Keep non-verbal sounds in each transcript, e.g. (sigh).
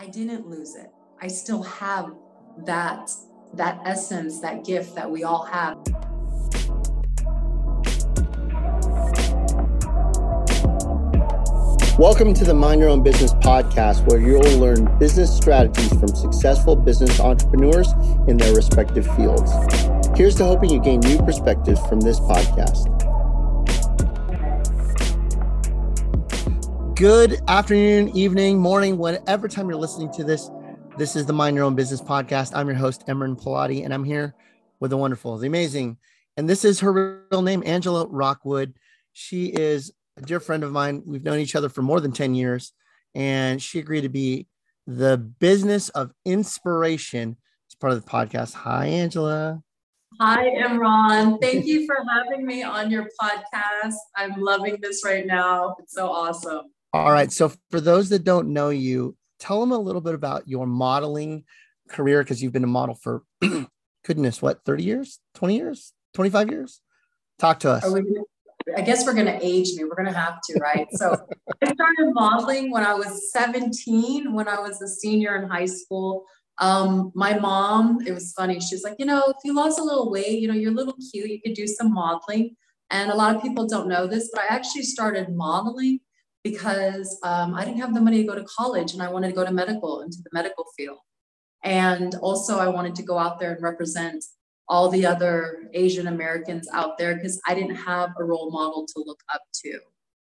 I didn't lose it. I still have that that essence, that gift that we all have. Welcome to the Mind Your Own Business podcast, where you'll learn business strategies from successful business entrepreneurs in their respective fields. Here's to hoping you gain new perspectives from this podcast. Good afternoon, evening, morning, whatever time you're listening to this. This is the Mind Your Own Business podcast. I'm your host, Emran Pilati, and I'm here with the wonderful, the amazing, and this is her real name, Angela Rockwood. She is a dear friend of mine. We've known each other for more than 10 years, and she agreed to be the business of inspiration as part of the podcast. Hi, Angela. Hi, Emran. Thank you for having me on your podcast. I'm loving this right now. It's so awesome. All right. So, for those that don't know you, tell them a little bit about your modeling career because you've been a model for (clears throat) goodness, what, 30 years, 20 years, 25 years? Talk to us. I guess we're going to age me. We're going to have to, right? So, I started modeling when I was 17, when I was a senior in high school. Um, my mom, it was funny. She's like, you know, if you lost a little weight, you know, you're a little cute, you could do some modeling. And a lot of people don't know this, but I actually started modeling because um, I didn't have the money to go to college and I wanted to go to medical into the medical field. And also, I wanted to go out there and represent all the other Asian Americans out there because I didn't have a role model to look up to.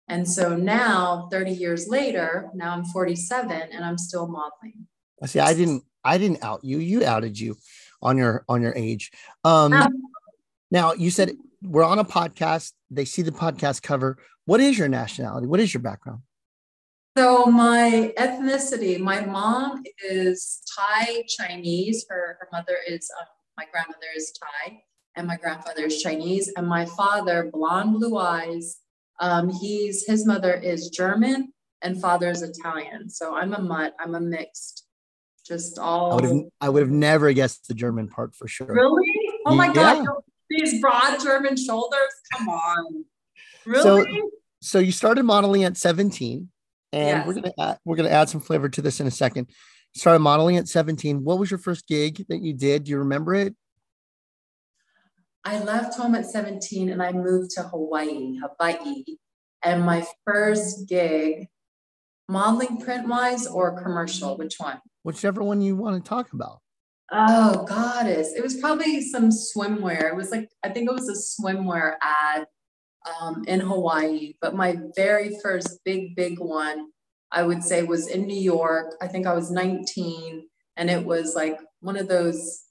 And so now, 30 years later, now I'm 47 and I'm still modeling. I see, I didn't, I didn't out you. You outed you on your on your age. Um, now you said we're on a podcast. They see the podcast cover. What is your nationality? What is your background? So my ethnicity, my mom is Thai Chinese. Her her mother is um, my grandmother is Thai, and my grandfather is Chinese. And my father, blonde blue eyes. Um, he's his mother is German and father is Italian. So I'm a mutt. I'm a mixed. Just all. I would have I would have never guessed the German part for sure. Really? Oh my yeah. god! These broad German shoulders. Come on. Really? So, so you started modeling at 17, and yes. we're gonna add, we're gonna add some flavor to this in a second. You started modeling at 17. What was your first gig that you did? Do you remember it? I left home at 17 and I moved to Hawaii, Hawaii. And my first gig, modeling print wise or commercial, which one? Whichever one you want to talk about. Oh, goddess. It was probably some swimwear. It was like, I think it was a swimwear ad um, in Hawaii, but my very first big, big one, I would say, was in New York. I think I was 19, and it was like one of those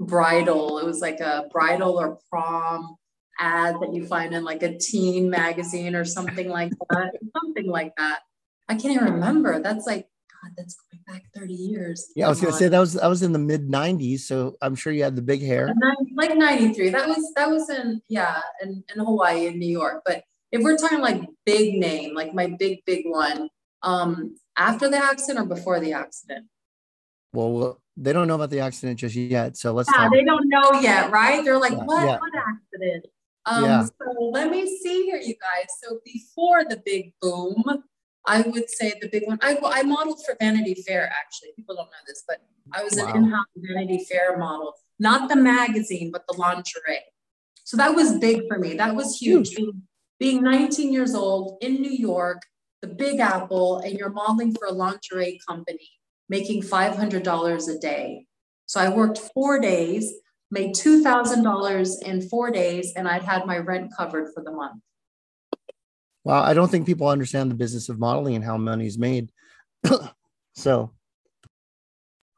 bridal, it was like a bridal or prom ad that you find in like a teen magazine or something like that, something like that. I can't even remember. That's like God, that's going back 30 years. Yeah, I was gonna say that was I was in the mid 90s, so I'm sure you had the big hair. like 93. That was that was in yeah, in, in Hawaii in New York. But if we're talking like big name, like my big, big one, um, after the accident or before the accident? Well, they don't know about the accident just yet. So let's Yeah, talk. they don't know yet, right? They're like, yeah, what, yeah. what accident? Um, yeah. so let me see here, you guys. So before the big boom, I would say the big one. I, I modeled for Vanity Fair, actually. People don't know this, but I was wow. an in house Vanity Fair model, not the magazine, but the lingerie. So that was big for me. That was huge. huge. Being, being 19 years old in New York, the Big Apple, and you're modeling for a lingerie company, making $500 a day. So I worked four days, made $2,000 in four days, and I'd had my rent covered for the month. Well, I don't think people understand the business of modeling and how money is made. (coughs) so,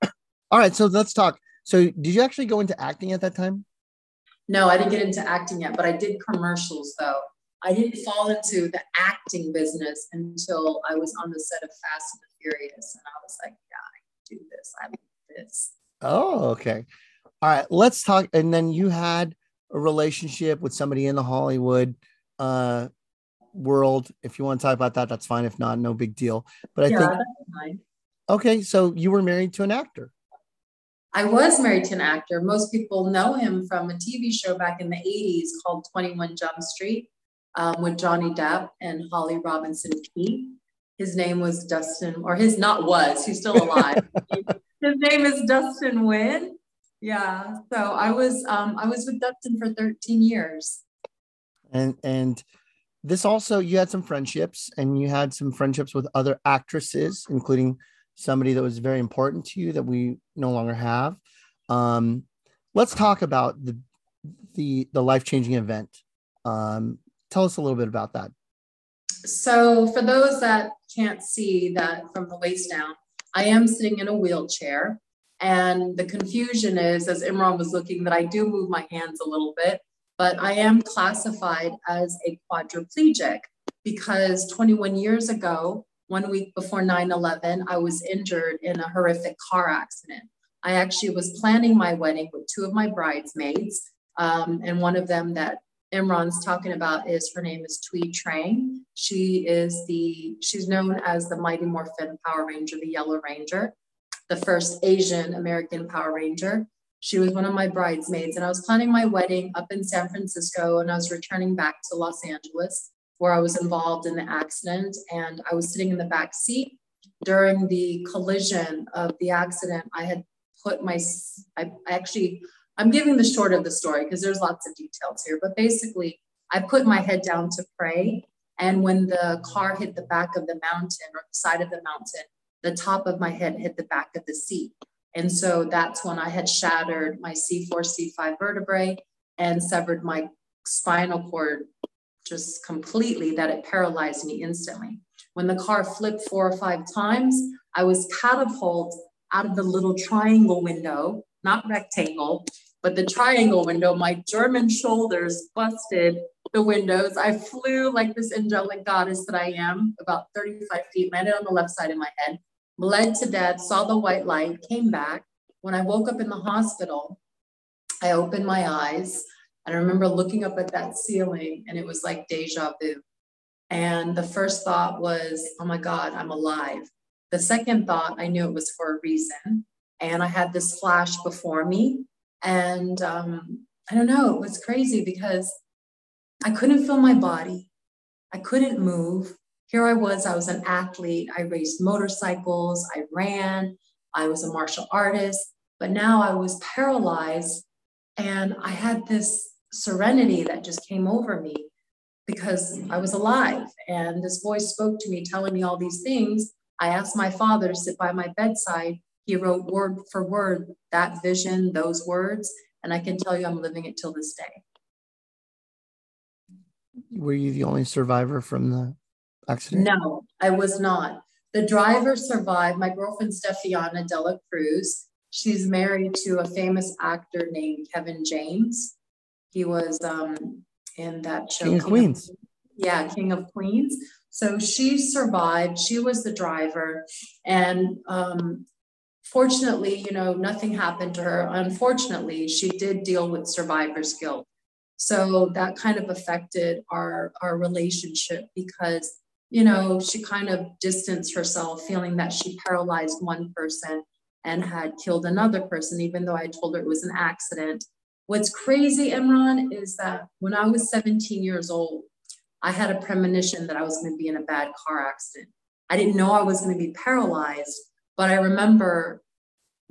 (coughs) all right. So let's talk. So, did you actually go into acting at that time? No, I didn't get into acting yet, but I did commercials though. I didn't fall into the acting business until I was on the set of Fast and Furious. And I was like, yeah, I can do this. I like this. Oh, okay. All right. Let's talk. And then you had a relationship with somebody in the Hollywood uh, world. If you want to talk about that, that's fine. If not, no big deal. But I yeah, think okay, so you were married to an actor. I was married to an actor. Most people know him from a TV show back in the 80s called 21 Jump Street um, with Johnny Depp and Holly Robinson Peete. his name was Dustin, or his not was, he's still alive. (laughs) his name is Dustin Nguyen. Yeah. So I was um, I was with Dustin for 13 years. And and this also you had some friendships and you had some friendships with other actresses, including somebody that was very important to you that we no longer have. Um, let's talk about the the the life changing event. Um, tell us a little bit about that. So, for those that can't see that from the waist down, I am sitting in a wheelchair. And the confusion is, as Imran was looking, that I do move my hands a little bit, but I am classified as a quadriplegic because 21 years ago, one week before 9 11, I was injured in a horrific car accident. I actually was planning my wedding with two of my bridesmaids, um, and one of them that Imran's talking about is her name is Thuy Trang. She is the, she's known as the Mighty Morphin Power Ranger, the Yellow Ranger, the first Asian American Power Ranger. She was one of my bridesmaids, and I was planning my wedding up in San Francisco, and I was returning back to Los Angeles, where I was involved in the accident, and I was sitting in the back seat. During the collision of the accident, I had put my, I actually I'm giving the short of the story because there's lots of details here, but basically, I put my head down to pray. And when the car hit the back of the mountain or the side of the mountain, the top of my head hit the back of the seat. And so that's when I had shattered my C4, C5 vertebrae and severed my spinal cord just completely, that it paralyzed me instantly. When the car flipped four or five times, I was catapulted out of the little triangle window, not rectangle, but the triangle window, my German shoulders busted the windows. I flew like this angelic goddess that I am, about 35 feet, landed on the left side of my head, bled to death, saw the white light, came back. When I woke up in the hospital, I opened my eyes and I remember looking up at that ceiling and it was like deja vu. And the first thought was, oh my God, I'm alive. The second thought, I knew it was for a reason. And I had this flash before me and um, I don't know, it was crazy because I couldn't feel my body. I couldn't move. Here I was, I was an athlete. I raced motorcycles, I ran, I was a martial artist, but now I was paralyzed and I had this serenity that just came over me because I was alive. And this voice spoke to me, telling me all these things. I asked my father to sit by my bedside he wrote word for word that vision, those words, and I can tell you I'm living it till this day. Were you the only survivor from the accident? No, I was not. The driver survived. My girlfriend, Steffiana Dela Cruz, she's married to a famous actor named Kevin James. He was um, in that show. King of Queens. Of, yeah, King of Queens. So she survived. She was the driver. And um, Fortunately, you know, nothing happened to her. Unfortunately, she did deal with survivor's guilt. So that kind of affected our, our relationship because, you know, she kind of distanced herself, feeling that she paralyzed one person and had killed another person, even though I told her it was an accident. What's crazy, Imran, is that when I was 17 years old, I had a premonition that I was going to be in a bad car accident. I didn't know I was going to be paralyzed, but I remember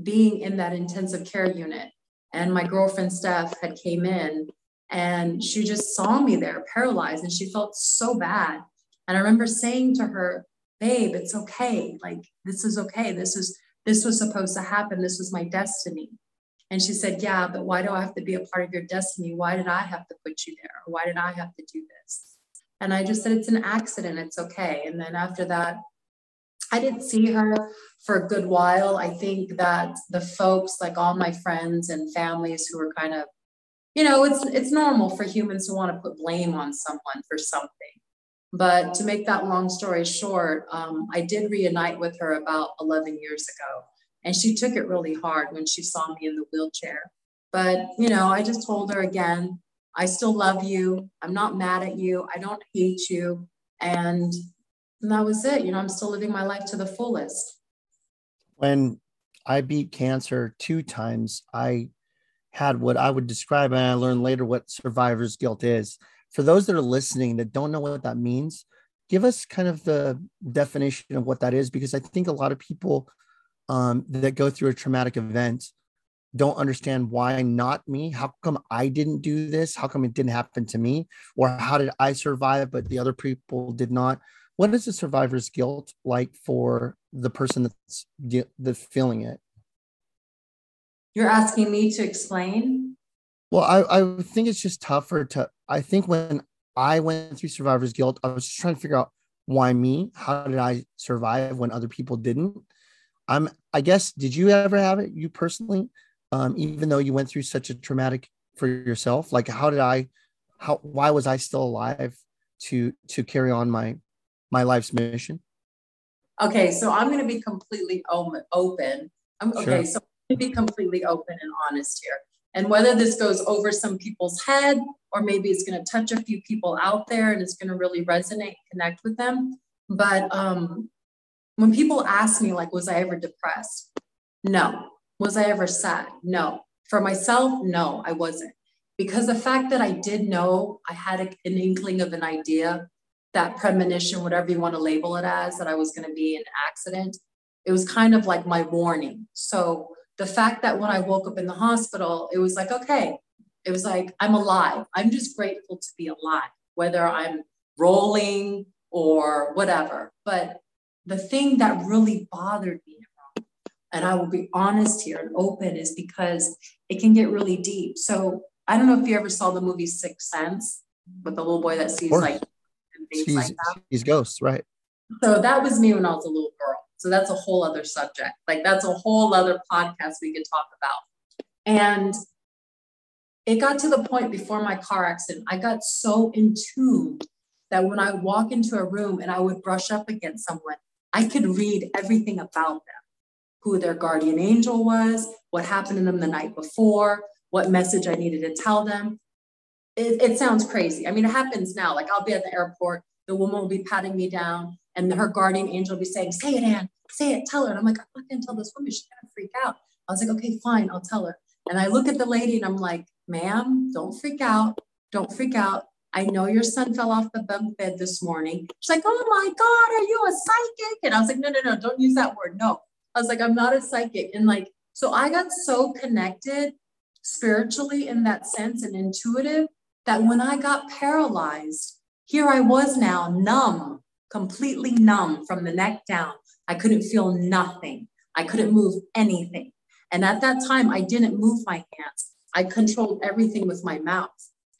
being in that intensive care unit and my girlfriend Steph had came in and she just saw me there paralyzed and she felt so bad. And I remember saying to her, babe, it's okay. Like, this is okay. This is, this was supposed to happen. This was my destiny. And she said, yeah, but why do I have to be a part of your destiny? Why did I have to put you there? Why did I have to do this? And I just said, it's an accident. It's okay. And then after that, I didn't see her for a good while. I think that the folks, like all my friends and families who were kind of, you know, it's it's normal for humans to want to put blame on someone for something. But to make that long story short, um, I did reunite with her about 11 years ago. And she took it really hard when she saw me in the wheelchair. But, you know, I just told her again, I still love you. I'm not mad at you. I don't hate you. And and that was it. You know, I'm still living my life to the fullest. When I beat cancer two times, I had what I would describe, and I learned later what survivor's guilt is. For those that are listening that don't know what that means, give us kind of the definition of what that is because I think a lot of people um, that go through a traumatic event don't understand why not me how come i didn't do this how come it didn't happen to me or how did i survive but the other people did not. What is the survivor's guilt like for the person that's the feeling it? You're asking me to explain? Well I, I think it's just tougher to i think when i went through survivor's guilt i was just trying to figure out why me? How did i survive when other people didn't? I'm i guess did you ever have it you personally um, even though you went through such a traumatic for yourself? Like how did i how why was i still alive to to carry on my my life's mission? Okay so i'm going to be completely open. I'm, okay sure. so i'm going to be completely open and honest here and whether this goes over some people's head or maybe it's going to touch a few people out there and it's going to really resonate connect with them but um when people ask me like was i ever depressed no was I ever sad? No. For myself, no, I wasn't. Because the fact that I did know, I had an inkling of an idea, that premonition, whatever you want to label it as, that I was going to be in an accident, it was kind of like my warning. So the fact that when I woke up in the hospital, it was like, okay, it was like, I'm alive. I'm just grateful to be alive, whether I'm rolling or whatever. But the thing that really bothered me and I will be honest here and open is because it can get really deep. So I don't know if you ever saw the movie Sixth Sense with the little boy that sees like things like that. He's ghosts, right? So that was me when I was a little. So that's a whole other subject. Like that's a whole other podcast we could talk about. And it got to the point before my car accident, I got so in tune that when I walk into a room and I would brush up against someone, I could read everything about them who their guardian angel was, what happened to them the night before, what message I needed to tell them. It, it sounds crazy. I mean, it happens now. Like I'll be at the airport, the woman will be patting me down, and her guardian angel will be saying, Say it, Ann, say it, tell her. And I'm like, I'm not gonna tell this woman, she's gonna freak out. I was like, okay, fine, I'll tell her. And I look at the lady and I'm like, ma'am, don't freak out. Don't freak out. I know your son fell off the bunk bed this morning. She's like, oh my God, are you a psychic? And I was like, no, no, no, don't use that word. No, I was like, I'm not a psychic. And like, so I got so connected spiritually in that sense and intuitive that when I got paralyzed, here I was now numb, completely numb from the neck down. I couldn't feel nothing. I couldn't move anything. And at that time, I didn't move my hands. I controlled everything with my mouth.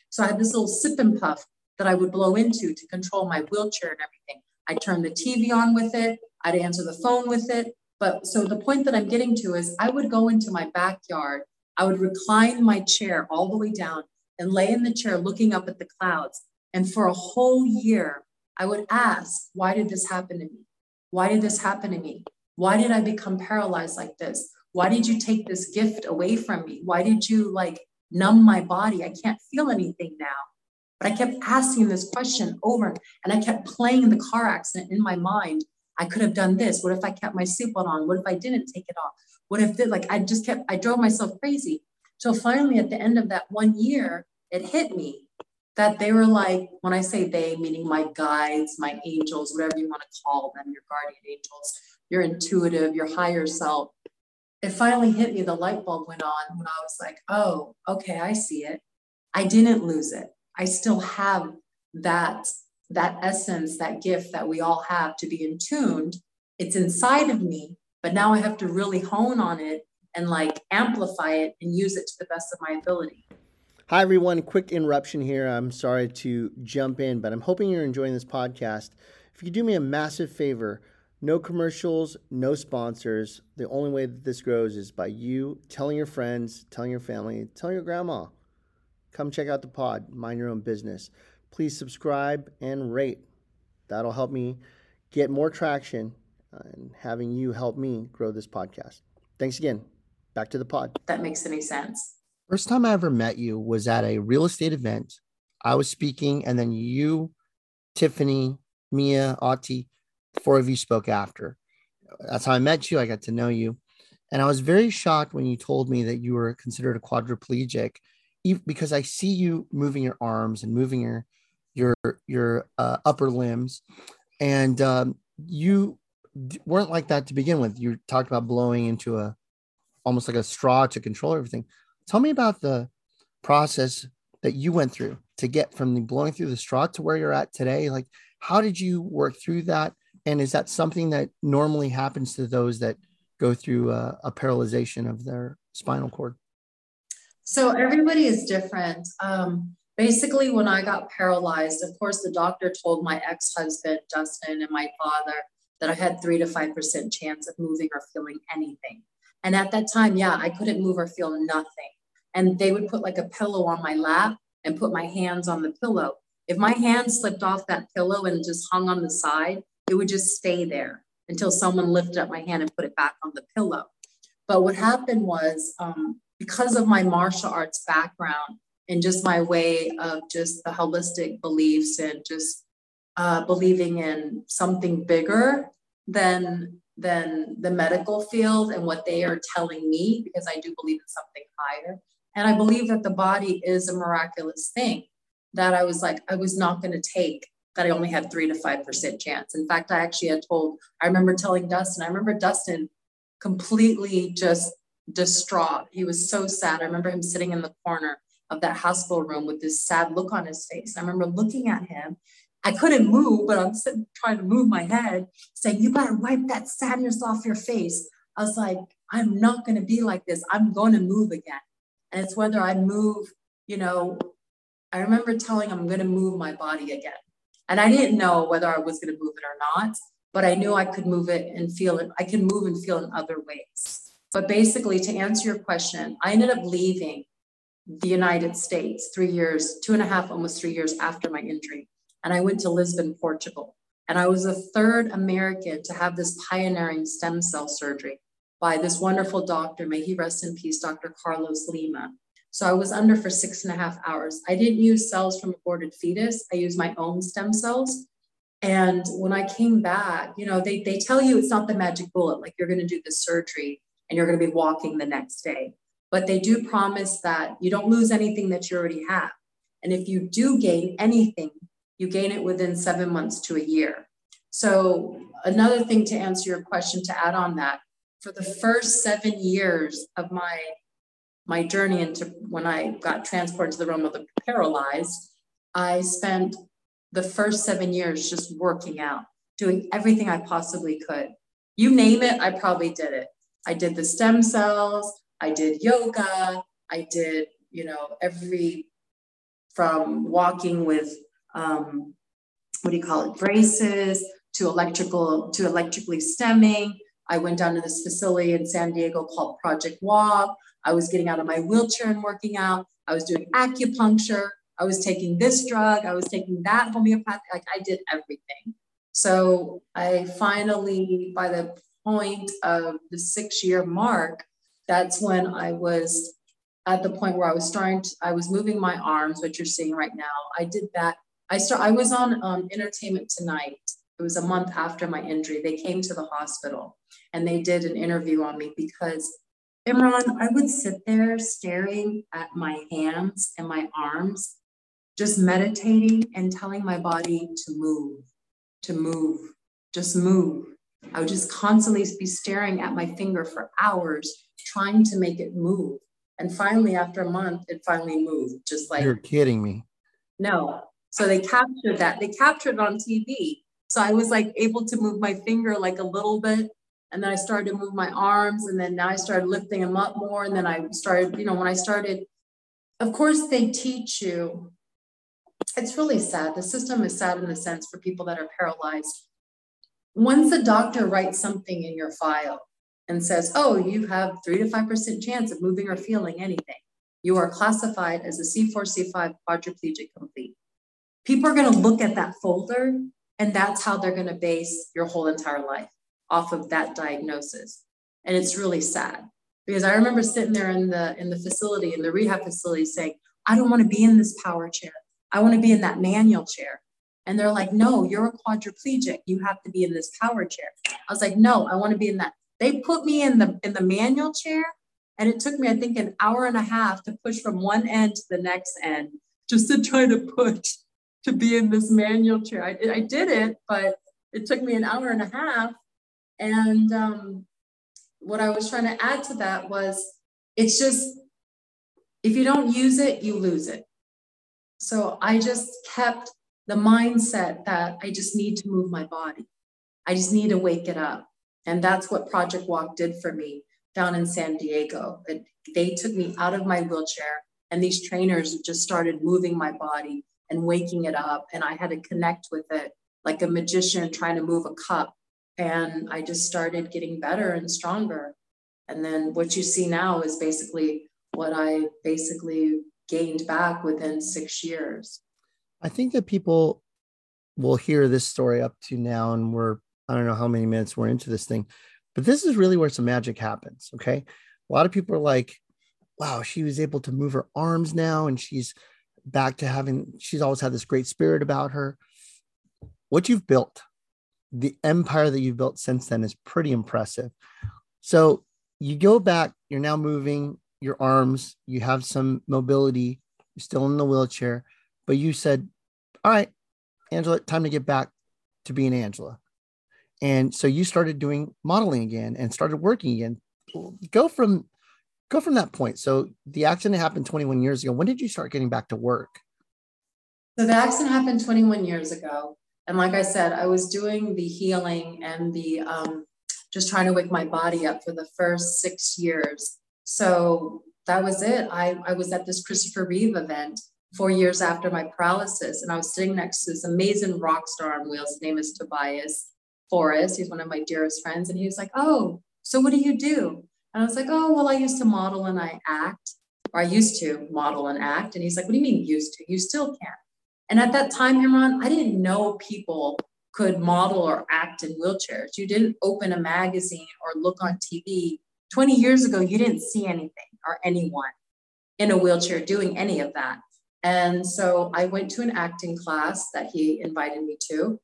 So I had this little sip and puff that I would blow into to control my wheelchair and everything. I'd turn the TV on with it. I'd answer the phone with it. But so the point that I'm getting to is I would go into my backyard, I would recline my chair all the way down and lay in the chair looking up at the clouds. And for a whole year, I would ask, why did this happen to me? Why did this happen to me? Why did I become paralyzed like this? Why did you take this gift away from me? Why did you like numb my body? I can't feel anything now. But I kept asking this question over and I kept playing the car accident in my mind I could have done this. What if I kept my seatbelt on? What if I didn't take it off? What if this, like I just kept, I drove myself crazy. So finally, at the end of that one year, it hit me that they were like, when I say they, meaning my guides, my angels, whatever you want to call them, your guardian angels, your intuitive, your higher self. It finally hit me, the light bulb went on when I was like, oh, okay, I see it. I didn't lose it. I still have that that essence, that gift that we all have to be in tuned, it's inside of me, but now I have to really hone on it and like amplify it and use it to the best of my ability. Hi, everyone. Quick interruption here. I'm sorry to jump in, but I'm hoping you're enjoying this podcast. If you do me a massive favor, no commercials, no sponsors. The only way that this grows is by you telling your friends, telling your family, telling your grandma. Come check out the pod, mind your own business please subscribe and rate. That'll help me get more traction uh, and having you help me grow this podcast. Thanks again. Back to the pod. That makes any sense. First time I ever met you was at a real estate event. I was speaking, and then you, Tiffany, Mia, Ati, four of you spoke after. That's how I met you. I got to know you. And I was very shocked when you told me that you were considered a quadriplegic because I see you moving your arms and moving your your your uh, upper limbs and um, you weren't like that to begin with. You talked about blowing into a almost like a straw to control everything. Tell me about the process that you went through to get from the blowing through the straw to where you're at today. Like, how did you work through that? And is that something that normally happens to those that go through a, a paralyzation of their spinal cord? So everybody is different. Um, basically, when I got paralyzed, of course, the doctor told my ex-husband Dustin and my father that I had three to five percent chance of moving or feeling anything. And at that time, yeah, I couldn't move or feel nothing. And they would put like a pillow on my lap and put my hands on the pillow. If my hand slipped off that pillow and just hung on the side, it would just stay there until someone lifted up my hand and put it back on the pillow. But what happened was um, because of my martial arts background and just my way of just the holistic beliefs and just uh, believing in something bigger than than the medical field and what they are telling me because I do believe in something higher. And I believe that the body is a miraculous thing that I was like, I was not going to take that I only had three to 5% chance. In fact, I actually had told, I remember telling Dustin, I remember Dustin completely just distraught. He was so sad. I remember him sitting in the corner of that hospital room with this sad look on his face. I remember looking at him. I couldn't move, but I'm sitting trying to move my head, saying, You gotta wipe that sadness off your face. I was like, I'm not gonna be like this. I'm gonna move again. And it's whether I move, you know, I remember telling him I'm gonna move my body again. And I didn't know whether I was gonna move it or not, but I knew I could move it and feel it. I can move and feel in other ways. But basically, to answer your question, I ended up leaving the United States three years, two and a half, almost three years after my injury. And I went to Lisbon, Portugal. And I was the third American to have this pioneering stem cell surgery by this wonderful doctor, may he rest in peace, Dr. Carlos Lima. So I was under for six and a half hours. I didn't use cells from aborted fetus. I used my own stem cells. And when I came back, you know, they, they tell you it's not the magic bullet, like you're going to do the surgery and you're going to be walking the next day. But they do promise that you don't lose anything that you already have. And if you do gain anything, you gain it within seven months to a year. So, another thing to answer your question to add on that, for the first seven years of my my journey into when I got transported to the realm of the paralyzed, I spent the first seven years just working out, doing everything I possibly could. You name it, I probably did it. I did the stem cells, I did yoga, I did, you know, every from walking with um, what do you call it, braces to electrical to electrically stemming. I went down to this facility in San Diego called Project Walk. I was getting out of my wheelchair and working out. I was doing acupuncture. I was taking this drug. I was taking that homeopathic. Like I did everything. So I finally, by the point of the six year mark, that's when I was at the point where I was starting to, I was moving my arms, what you're seeing right now. I did that. I start, I was on um, Entertainment Tonight. It was a month after my injury. They came to the hospital and they did an interview on me because Imran, I would sit there staring at my hands and my arms, just meditating and telling my body to move, to move, just move. I would just constantly be staring at my finger for hours, trying to make it move. And finally, after a month, it finally moved, just like you're kidding me. No. So they captured that. They captured it on TV. So I was like able to move my finger like a little bit. And then I started to move my arms. And then now I started lifting them up more. And then I started, you know, when I started, of course, they teach you. It's really sad. The system is sad in the sense for people that are paralyzed once the doctor writes something in your file and says, oh, you have three to 5% chance of moving or feeling anything, you are classified as a C4, C5 quadriplegic complete. People are going to look at that folder and that's how they're going to base your whole entire life off of that diagnosis. And it's really sad because I remember sitting there in the in the facility in the rehab facility saying, I don't want to be in this power chair. I want to be in that manual chair. And they're like, no, you're a quadriplegic. You have to be in this power chair. I was like, no, I want to be in that. They put me in the in the manual chair. And it took me, I think, an hour and a half to push from one end to the next end just to try to push to be in this manual chair. I, I did it, but it took me an hour and a half. And um, what I was trying to add to that was it's just, if you don't use it, you lose it. So I just kept the mindset that I just need to move my body. I just need to wake it up. And that's what Project Walk did for me down in San Diego. They took me out of my wheelchair, and these trainers just started moving my body and waking it up. And I had to connect with it like a magician trying to move a cup. And I just started getting better and stronger. And then what you see now is basically what I basically gained back within six years. I think that people will hear this story up to now, and we're, I don't know how many minutes we're into this thing, but this is really where some magic happens. Okay. A lot of people are like, wow, she was able to move her arms now, and she's back to having, she's always had this great spirit about her. What you've built, the empire that you've built since then is pretty impressive. So you go back, you're now moving your arms, you have some mobility, you're still in the wheelchair, but you said, All right, Angela, time to get back to being Angela. And so you started doing modeling again and started working again. Go from go from that point. So the accident happened 21 years ago. When did you start getting back to work? So the accident happened 21 years ago. And like I said, I was doing the healing and the um, just trying to wake my body up for the first six years. So that was it. I, I was at this Christopher Reeve event four years after my paralysis, and I was sitting next to this amazing rock star on wheels. His name is Tobias Forrest. He's one of my dearest friends. And he was like, Oh, so what do you do? And I was like, Oh, well, I used to model and I act, or I used to model and act. And he's like, What do you mean used to? You still can. And at that time, Imran, I didn't know people could model or act in wheelchairs. You didn't open a magazine or look on TV. 20 years ago, you didn't see anything or anyone in a wheelchair doing any of that. And so I went to an acting class that he invited me to.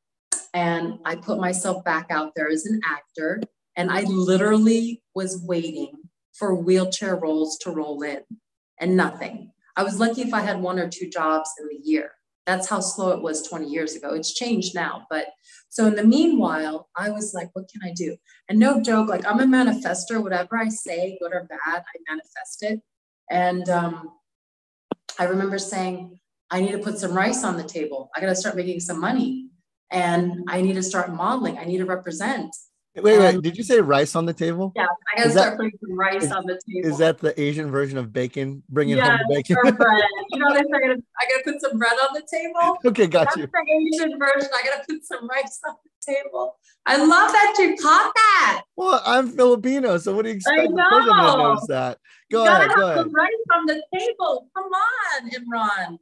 And I put myself back out there as an actor. And I literally was waiting for wheelchair roles to roll in and nothing. I was lucky if I had one or two jobs in the year. That's how slow it was 20 years ago. It's changed now. But so in the meanwhile, I was like, what can I do? And no joke, like I'm a manifester. Whatever I say, good or bad, I manifest it. And um, I remember saying, I need to put some rice on the table. I got to start making some money. And I need to start modeling. I need to represent. Wait, wait, um, did you say rice on the table? Yeah, I gotta is start that, putting some rice is, on the table. Is that the Asian version of bacon? Bringing yeah, home the bacon. bread. (laughs) You know, they I gotta, I gotta put some bread on the table. Okay, got That's you. the Asian version. I gotta put some rice on the table. I love that you caught that. Well, I'm Filipino, so what do you expect? I know. Knows that. Go you ahead. Gotta go have ahead. some rice on the table. Come on, Imran.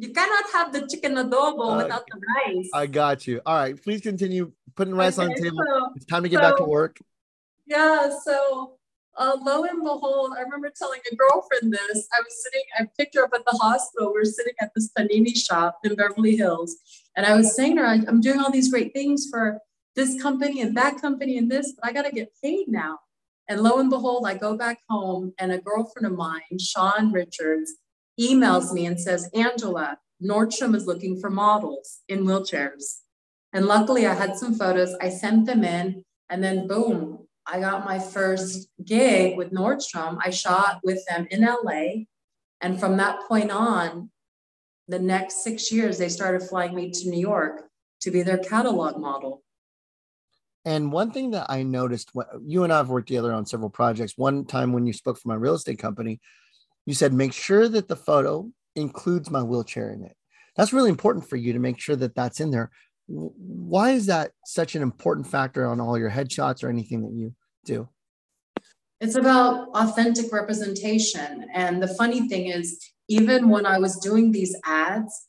You cannot have the chicken adobo uh, without the rice. I got you. All right, please continue putting rice okay, on the table. So, it's time to get so, back to work. Yeah. So uh, lo and behold, I remember telling a girlfriend this. I was sitting, I picked her up at the hospital. We were sitting at this panini shop in Beverly Hills. And I was saying to her, I'm doing all these great things for this company and that company and this, but I got to get paid now. And lo and behold, I go back home and a girlfriend of mine, Sean Richards, emails me and says, Angela, Nordstrom is looking for models in wheelchairs. And luckily, I had some photos. I sent them in, and then boom, I got my first gig with Nordstrom. I shot with them in LA. And from that point on, the next six years, they started flying me to New York to be their catalog model. And one thing that I noticed, you and I have worked together on several projects. One time when you spoke for my real estate company, you said, make sure that the photo includes my wheelchair in it. That's really important for you to make sure that that's in there. Why is that such an important factor on all your headshots or anything that you do? It's about authentic representation. And the funny thing is, even when I was doing these ads,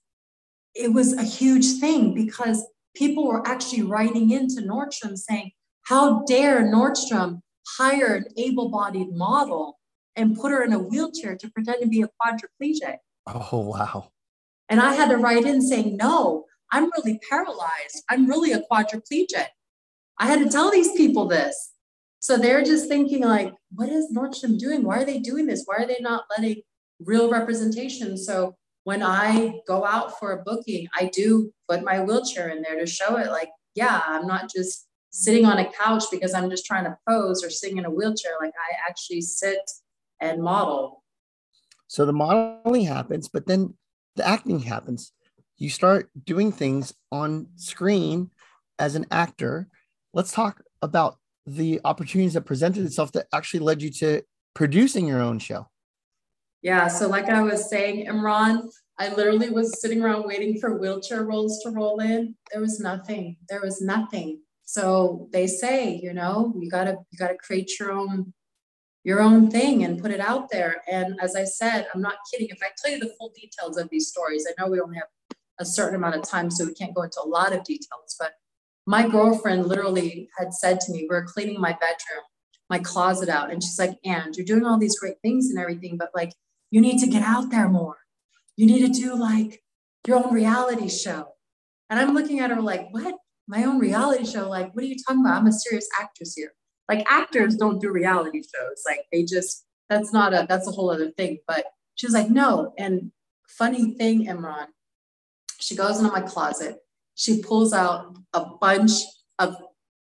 it was a huge thing because people were actually writing into Nordstrom saying, How dare Nordstrom hire an able bodied model and put her in a wheelchair to pretend to be a quadriplegic. Oh, wow. And I had to write in saying, no, I'm really paralyzed. I'm really a quadriplegic. I had to tell these people this. So they're just thinking, like, what is Nordstrom doing? Why are they doing this? Why are they not letting real representation? So when I go out for a booking, I do put my wheelchair in there to show it, like, yeah, I'm not just sitting on a couch because I'm just trying to pose or sitting in a wheelchair. Like I actually sit and model. So the modeling happens, but then the acting happens. You start doing things on screen as an actor. Let's talk about the opportunities that presented itself that actually led you to producing your own show. Yeah. So, like I was saying, Imran, I literally was sitting around waiting for wheelchair roles to roll in. There was nothing. There was nothing. So they say, you know, you gotta you gotta create your own your own thing and put it out there. And as I said, I'm not kidding. If I tell you the full details of these stories, I know we only have a certain amount of time, so we can't go into a lot of details. But my girlfriend literally had said to me, we are cleaning my bedroom, my closet out, and she's like, "And you're doing all these great things and everything, but like, you need to get out there more. You need to do like your own reality show." And I'm looking at her like, "What? My own reality show? Like, what are you talking about? I'm a serious actress here." Like actors don't do reality shows. Like they just, that's not a, that's a whole other thing. But she was like, no. And funny thing, Imran, she goes into my closet. She pulls out a bunch of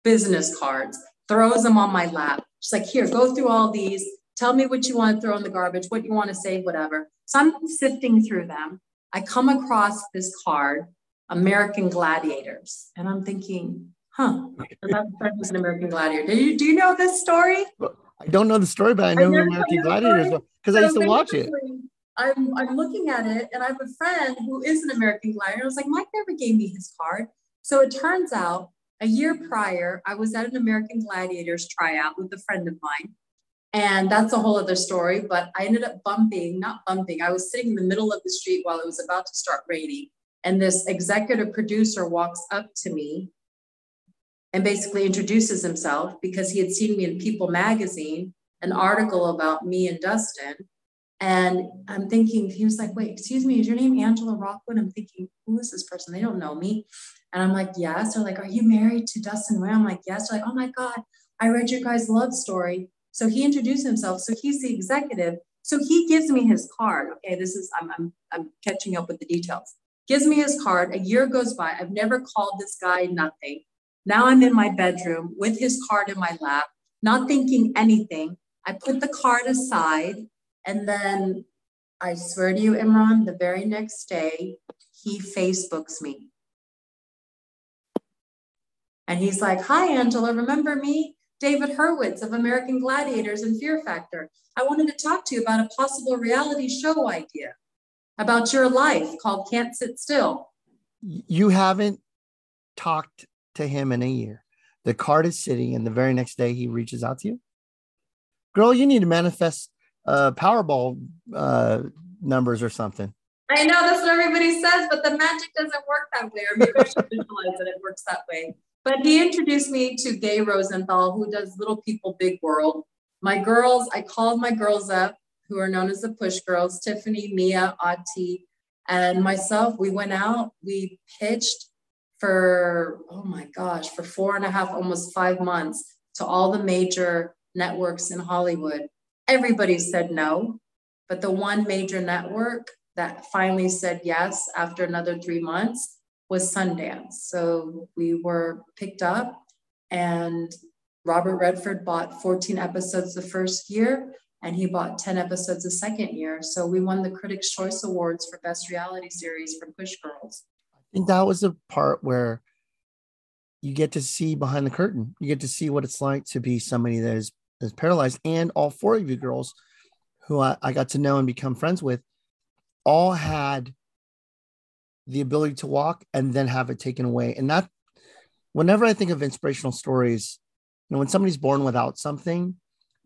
business cards, throws them on my lap. She's like, here, go through all these. Tell me what you want to throw in the garbage, what you want to say, whatever. So I'm sifting through them. I come across this card, American Gladiators. And I'm thinking, Huh. That was an American Gladiator. Do you do you know this story? I don't know the story, but I know American Gladiators because uh, I used to watch it. I'm I'm looking at it and I have a friend who is an American Gladiator. I was like, Mike never gave me his card. So it turns out a year prior, I was at an American Gladiators tryout with a friend of mine. And that's a whole other story. But I ended up bumping, not bumping, I was sitting in the middle of the street while it was about to start raining. And this executive producer walks up to me and basically introduces himself because he had seen me in People magazine, an article about me and Dustin. And I'm thinking, he was like, wait, excuse me, is your name Angela Rockwood? I'm thinking, who is this person? They don't know me. And I'm like, yes. They're like, are you married to Dustin Nguyen? I'm like, yes. They're like, oh my God, I read your guys' love story. So he introduced himself. So he's the executive. So he gives me his card. Okay, this is, I'm, I'm, I'm catching up with the details. Gives me his card. A year goes by. I've never called this guy nothing. Now I'm in my bedroom with his card in my lap, not thinking anything. I put the card aside and then I swear to you, Imran, the very next day, he Facebooks me. And he's like, Hi, Angela, remember me? David Hurwitz of American Gladiators and Fear Factor. I wanted to talk to you about a possible reality show idea about your life called Can't Sit Still. You haven't talked to him in a year. The card is sitting, and the very next day he reaches out to you. Girl, you need to manifest uh, Powerball uh, numbers or something. I know that's what everybody says, but the magic doesn't work that way. Or maybe I should visualize that it works that way. But he introduced me to Gay Rosenthal, who does Little People, Big World. My girls, I called my girls up, who are known as the Push Girls, Tiffany, Mia, Ati, and myself. We went out, we pitched, for, oh my gosh, for four and a half, almost five months to all the major networks in Hollywood. Everybody said no, but the one major network that finally said yes after another three months was Sundance. So we were picked up, and Robert Redford bought 14 episodes the first year, and he bought 10 episodes the second year. So we won the Critics' Choice Awards for Best Reality Series for Push Girls think that was the part where you get to see behind the curtain. You get to see what it's like to be somebody that is, is paralyzed. And all four of you girls who I, I got to know and become friends with all had the ability to walk and then have it taken away. And that, whenever I think of inspirational stories, you know, when somebody's born without something,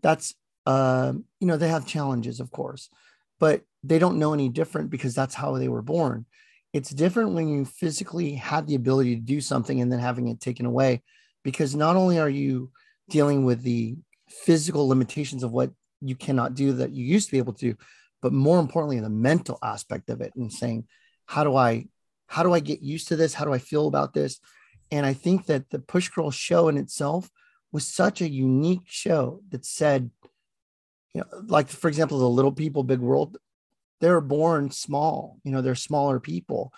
that's, uh, you know, they have challenges, of course, but they don't know any different because that's how they were born it's different when you physically have the ability to do something and then having it taken away because not only are you dealing with the physical limitations of what you cannot do that you used to be able to do but more importantly the mental aspect of it and saying how do i how do i get used to this? How do i feel about this? And i think that the push girl show in itself was such a unique show that said you know like for example the little people big world they're born small you know they're smaller people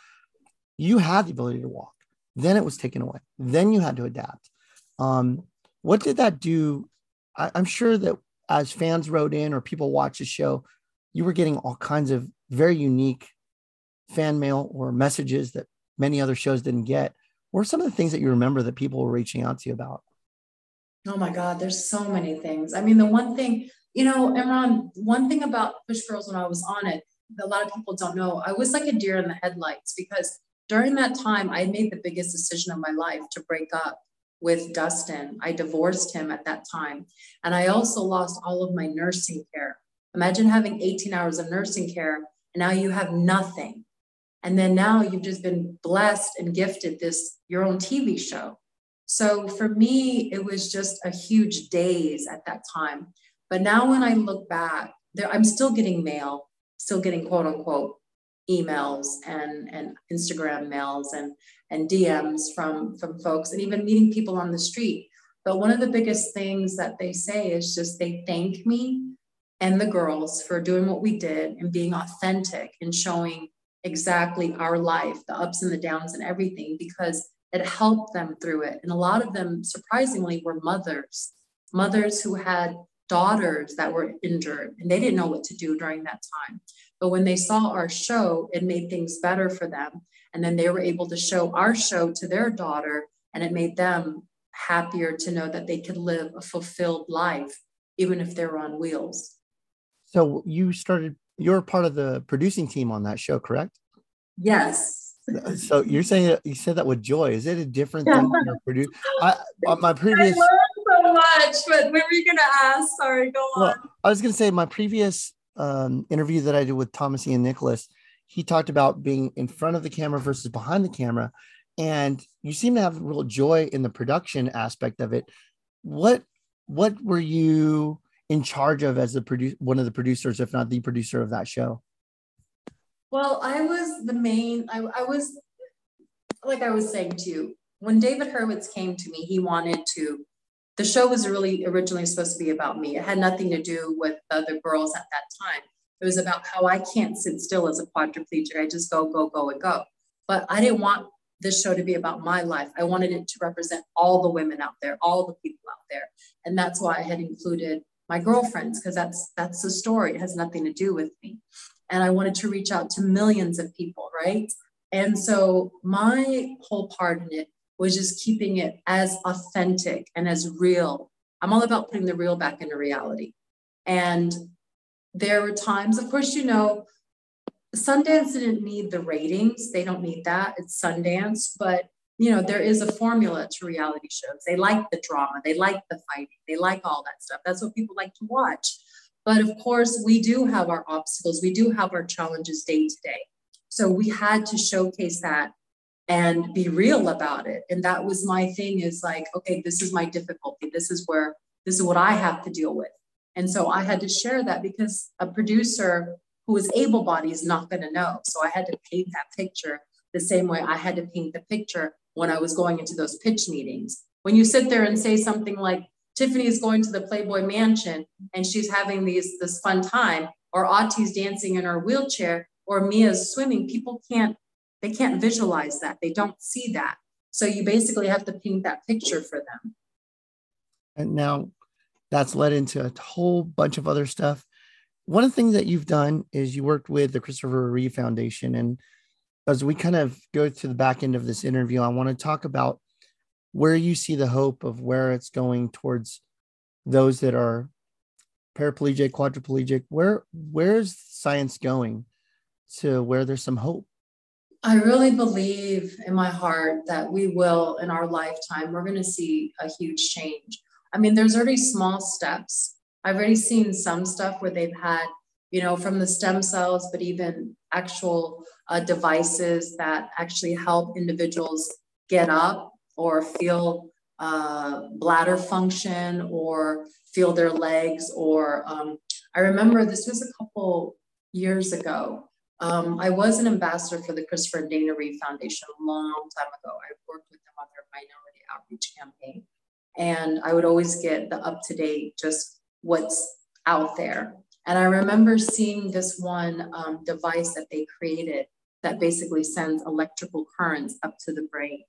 you had the ability to walk then it was taken away. Then you had to adapt. Um, what did that do? I, I'm sure that as fans wrote in or people watched the show, you were getting all kinds of very unique fan mail or messages that many other shows didn't get. What are some of the things that you remember that people were reaching out to you about? Oh my God, there's so many things. I mean, the one thing, you know, Imran, one thing about Push Girls when I was on it, a lot of people don't know, I was like a deer in the headlights because during that time, I made the biggest decision of my life to break up with Dustin. I divorced him at that time. And I also lost all of my nursing care. Imagine having 18 hours of nursing care, and now you have nothing. And then now you've just been blessed and gifted this your own TV show. So for me, it was just a huge daze at that time. But now when I look back, there I'm still getting mail, still getting quote unquote emails and, and Instagram mails and, and DMs from, from folks and even meeting people on the street. But one of the biggest things that they say is just they thank me and the girls for doing what we did and being authentic and showing exactly our life, the ups and the downs and everything, because it helped them through it. And a lot of them, surprisingly, were mothers, mothers who had daughters that were injured and they didn't know what to do during that time. But when they saw our show, it made things better for them. And then they were able to show our show to their daughter, and it made them happier to know that they could live a fulfilled life, even if they were on wheels. So you started you're part of the producing team on that show, correct? Yes. so you're saying you said that with joy. Is it a different yeah. thing than produce? I, my previous. I so much, but what were you going to ask? Sorry, go on. I was going to say my previous um, interview that I did with Thomas Ian Nicholas, he talked about being in front of the camera versus behind the camera, and you seem to have real joy in the production aspect of it. What what were you in charge of as the produce one of the producers, if not the producer of that show? Well, I was the main, I, I was like I was saying to you, when David Hurwitz came to me, he wanted to, the show was really originally supposed to be about me. It had nothing to do with the other girls at that time. It was about how I can't sit still as a quadriplegic. I just go, go, go, and go. But I didn't want this show to be about my life. I wanted it to represent all the women out there, all the people out there. And that's why I had included my girlfriends because that's that's the story it has nothing to do with me and i wanted to reach out to millions of people right and so my whole part in it was just keeping it as authentic and as real i'm all about putting the real back into reality and there were times of course you know sundance didn't need the ratings they don't need that it's sundance but you know, there is a formula to reality shows. They like the drama, they like the fighting, they like all that stuff. That's what people like to watch. But of course, we do have our obstacles, we do have our challenges day to day. So we had to showcase that and be real about it. And that was my thing is like, okay, this is my difficulty. This is where, this is what I have to deal with. And so I had to share that because a producer who is able bodied is not going to know. So I had to paint that picture the same way I had to paint the picture when I was going into those pitch meetings. When you sit there and say something like, Tiffany is going to the Playboy Mansion and she's having these this fun time, or Auti's dancing in her wheelchair, or Mia's swimming, people can't they can't visualize that. They don't see that. So you basically have to paint that picture for them. And now that's led into a whole bunch of other stuff. One of the things that you've done is you worked with the Christopher Reeve Foundation and as we kind of go to the back end of this interview, I want to talk about where you see the hope of where it's going towards those that are paraplegic, quadriplegic. Where where's science going to where there's some hope? I really believe in my heart that we will, in our lifetime, we're going to see a huge change. I mean, there's already small steps. I've already seen some stuff where they've had, you know, from the stem cells, but even actual uh, devices that actually help individuals get up or feel uh, bladder function or feel their legs. Or um, I remember this was a couple years ago. Um, I was an ambassador for the Christopher and Dana Reeve Foundation a long time ago. I worked with them on their minority outreach campaign. And I would always get the up to date, just what's out there. And I remember seeing this one um, device that they created that basically sends electrical currents up to the brain.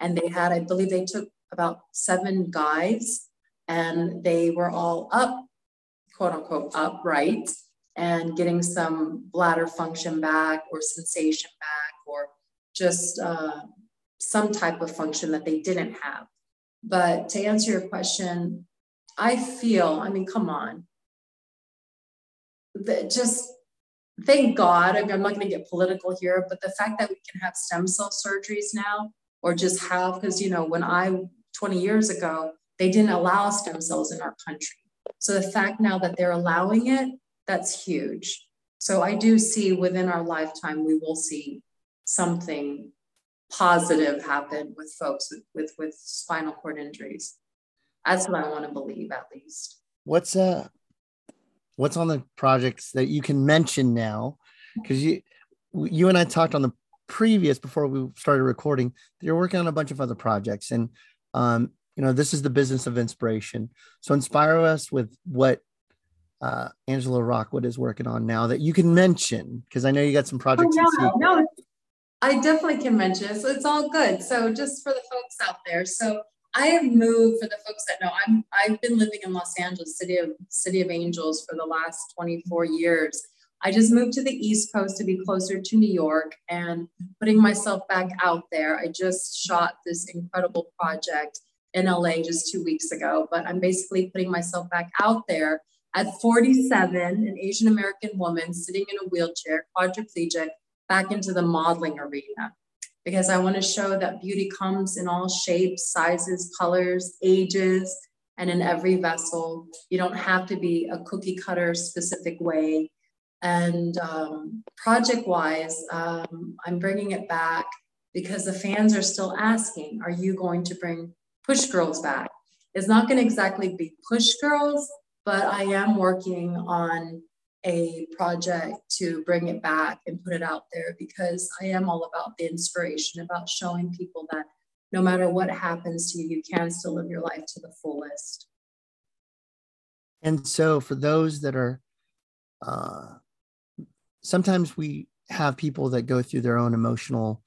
And they had, I believe they took about seven guys and they were all up, quote unquote, upright and getting some bladder function back or sensation back or just uh, some type of function that they didn't have. But to answer your question, I feel, I mean, come on, that just thank God. I mean, I'm not going to get political here, but the fact that we can have stem cell surgeries now, or just have, because, you know, when I, 20 years ago, they didn't allow stem cells in our country. So the fact now that they're allowing it, that's huge. So I do see within our lifetime, we will see something positive happen with folks with, with, with spinal cord injuries. That's what I want to believe at least. What's uh what's on the projects that you can mention now? Because you you and I talked on the previous before we started recording you're working on a bunch of other projects and um you know this is the business of inspiration so inspire us with what uh, Angela Rockwood is working on now that you can mention because I know you got some projects. Oh, no, no, I definitely can mention it. So it's all good. So just for the folks out there, so I have moved for the folks that know I'm I've been living in Los Angeles, city of city of angels for the last 24 years. I just moved to the East Coast to be closer to New York and putting myself back out there. I just shot this incredible project in LA just two weeks ago, but I'm basically putting myself back out there at 47, an Asian American woman sitting in a wheelchair, quadriplegic, back into the modeling arena because I want to show that beauty comes in all shapes, sizes, colors, ages, and in every vessel. You don't have to be a cookie cutter specific way. And um, project wise, um, I'm bringing it back because the fans are still asking, are you going to bring Push Girls back? It's not going to exactly be Push Girls, but I am working on a project to bring it back and put it out there because I am all about the inspiration, about showing people that no matter what happens to you, you can still live your life to the fullest. And so, for those that are, uh, sometimes we have people that go through their own emotional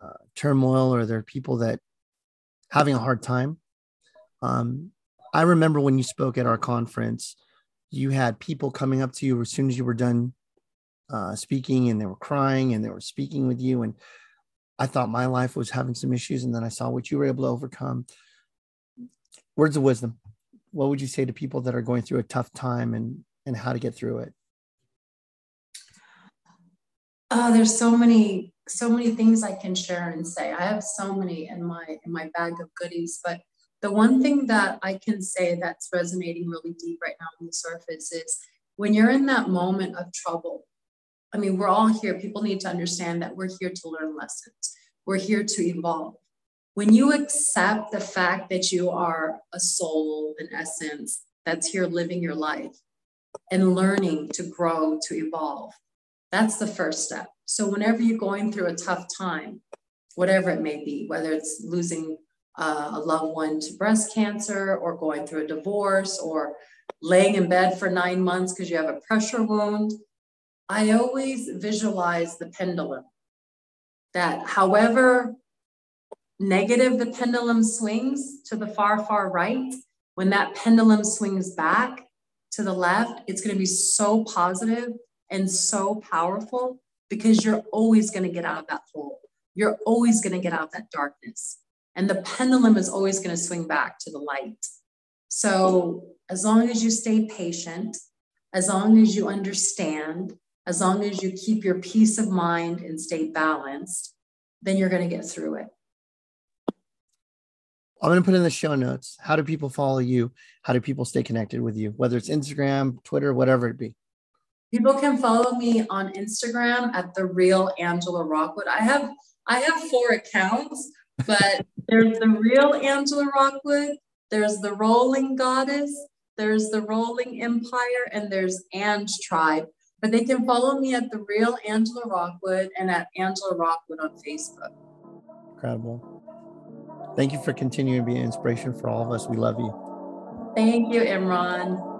uh, turmoil, or they're people that having a hard time. Um, I remember when you spoke at our conference, you had people coming up to you as soon as you were done uh, speaking and they were crying and they were speaking with you. And I thought my life was having some issues. And then I saw what you were able to overcome. Words of wisdom. What would you say to people that are going through a tough time and, and how to get through it? Oh, there's so many, so many things I can share and say. I have so many in my in my bag of goodies, but the one thing that I can say that's resonating really deep right now on the surface is when you're in that moment of trouble, I mean, we're all here. People need to understand that we're here to learn lessons, we're here to evolve. When you accept the fact that you are a soul, in essence, that's here living your life and learning to grow, to evolve, that's the first step. So, whenever you're going through a tough time, whatever it may be, whether it's losing uh, a loved one to breast cancer or going through a divorce or laying in bed for nine months because you have a pressure wound, I always visualize the pendulum. That however negative the pendulum swings to the far, far right, when that pendulum swings back to the left, it's going to be so positive and so powerful because you're always going to get out of that hole. You're always going to get out of that darkness. And the pendulum is always going to swing back to the light. So, as long as you stay patient, as long as you understand, as long as you keep your peace of mind and stay balanced, then you're going to get through it. I'm going to put in the show notes. How do people follow you? How do people stay connected with you? Whether it's Instagram, Twitter, whatever it be. People can follow me on Instagram at the real Angela Rockwood. I have I have four accounts but there's the real Angela Rockwood, there's the Rolling Goddess, there's the Rolling Empire, and there's Ange Tribe. But they can follow me at the real Angela Rockwood and at Angela Rockwood on Facebook. Incredible. Thank you for continuing to be an inspiration for all of us. We love you. Thank you, Imran.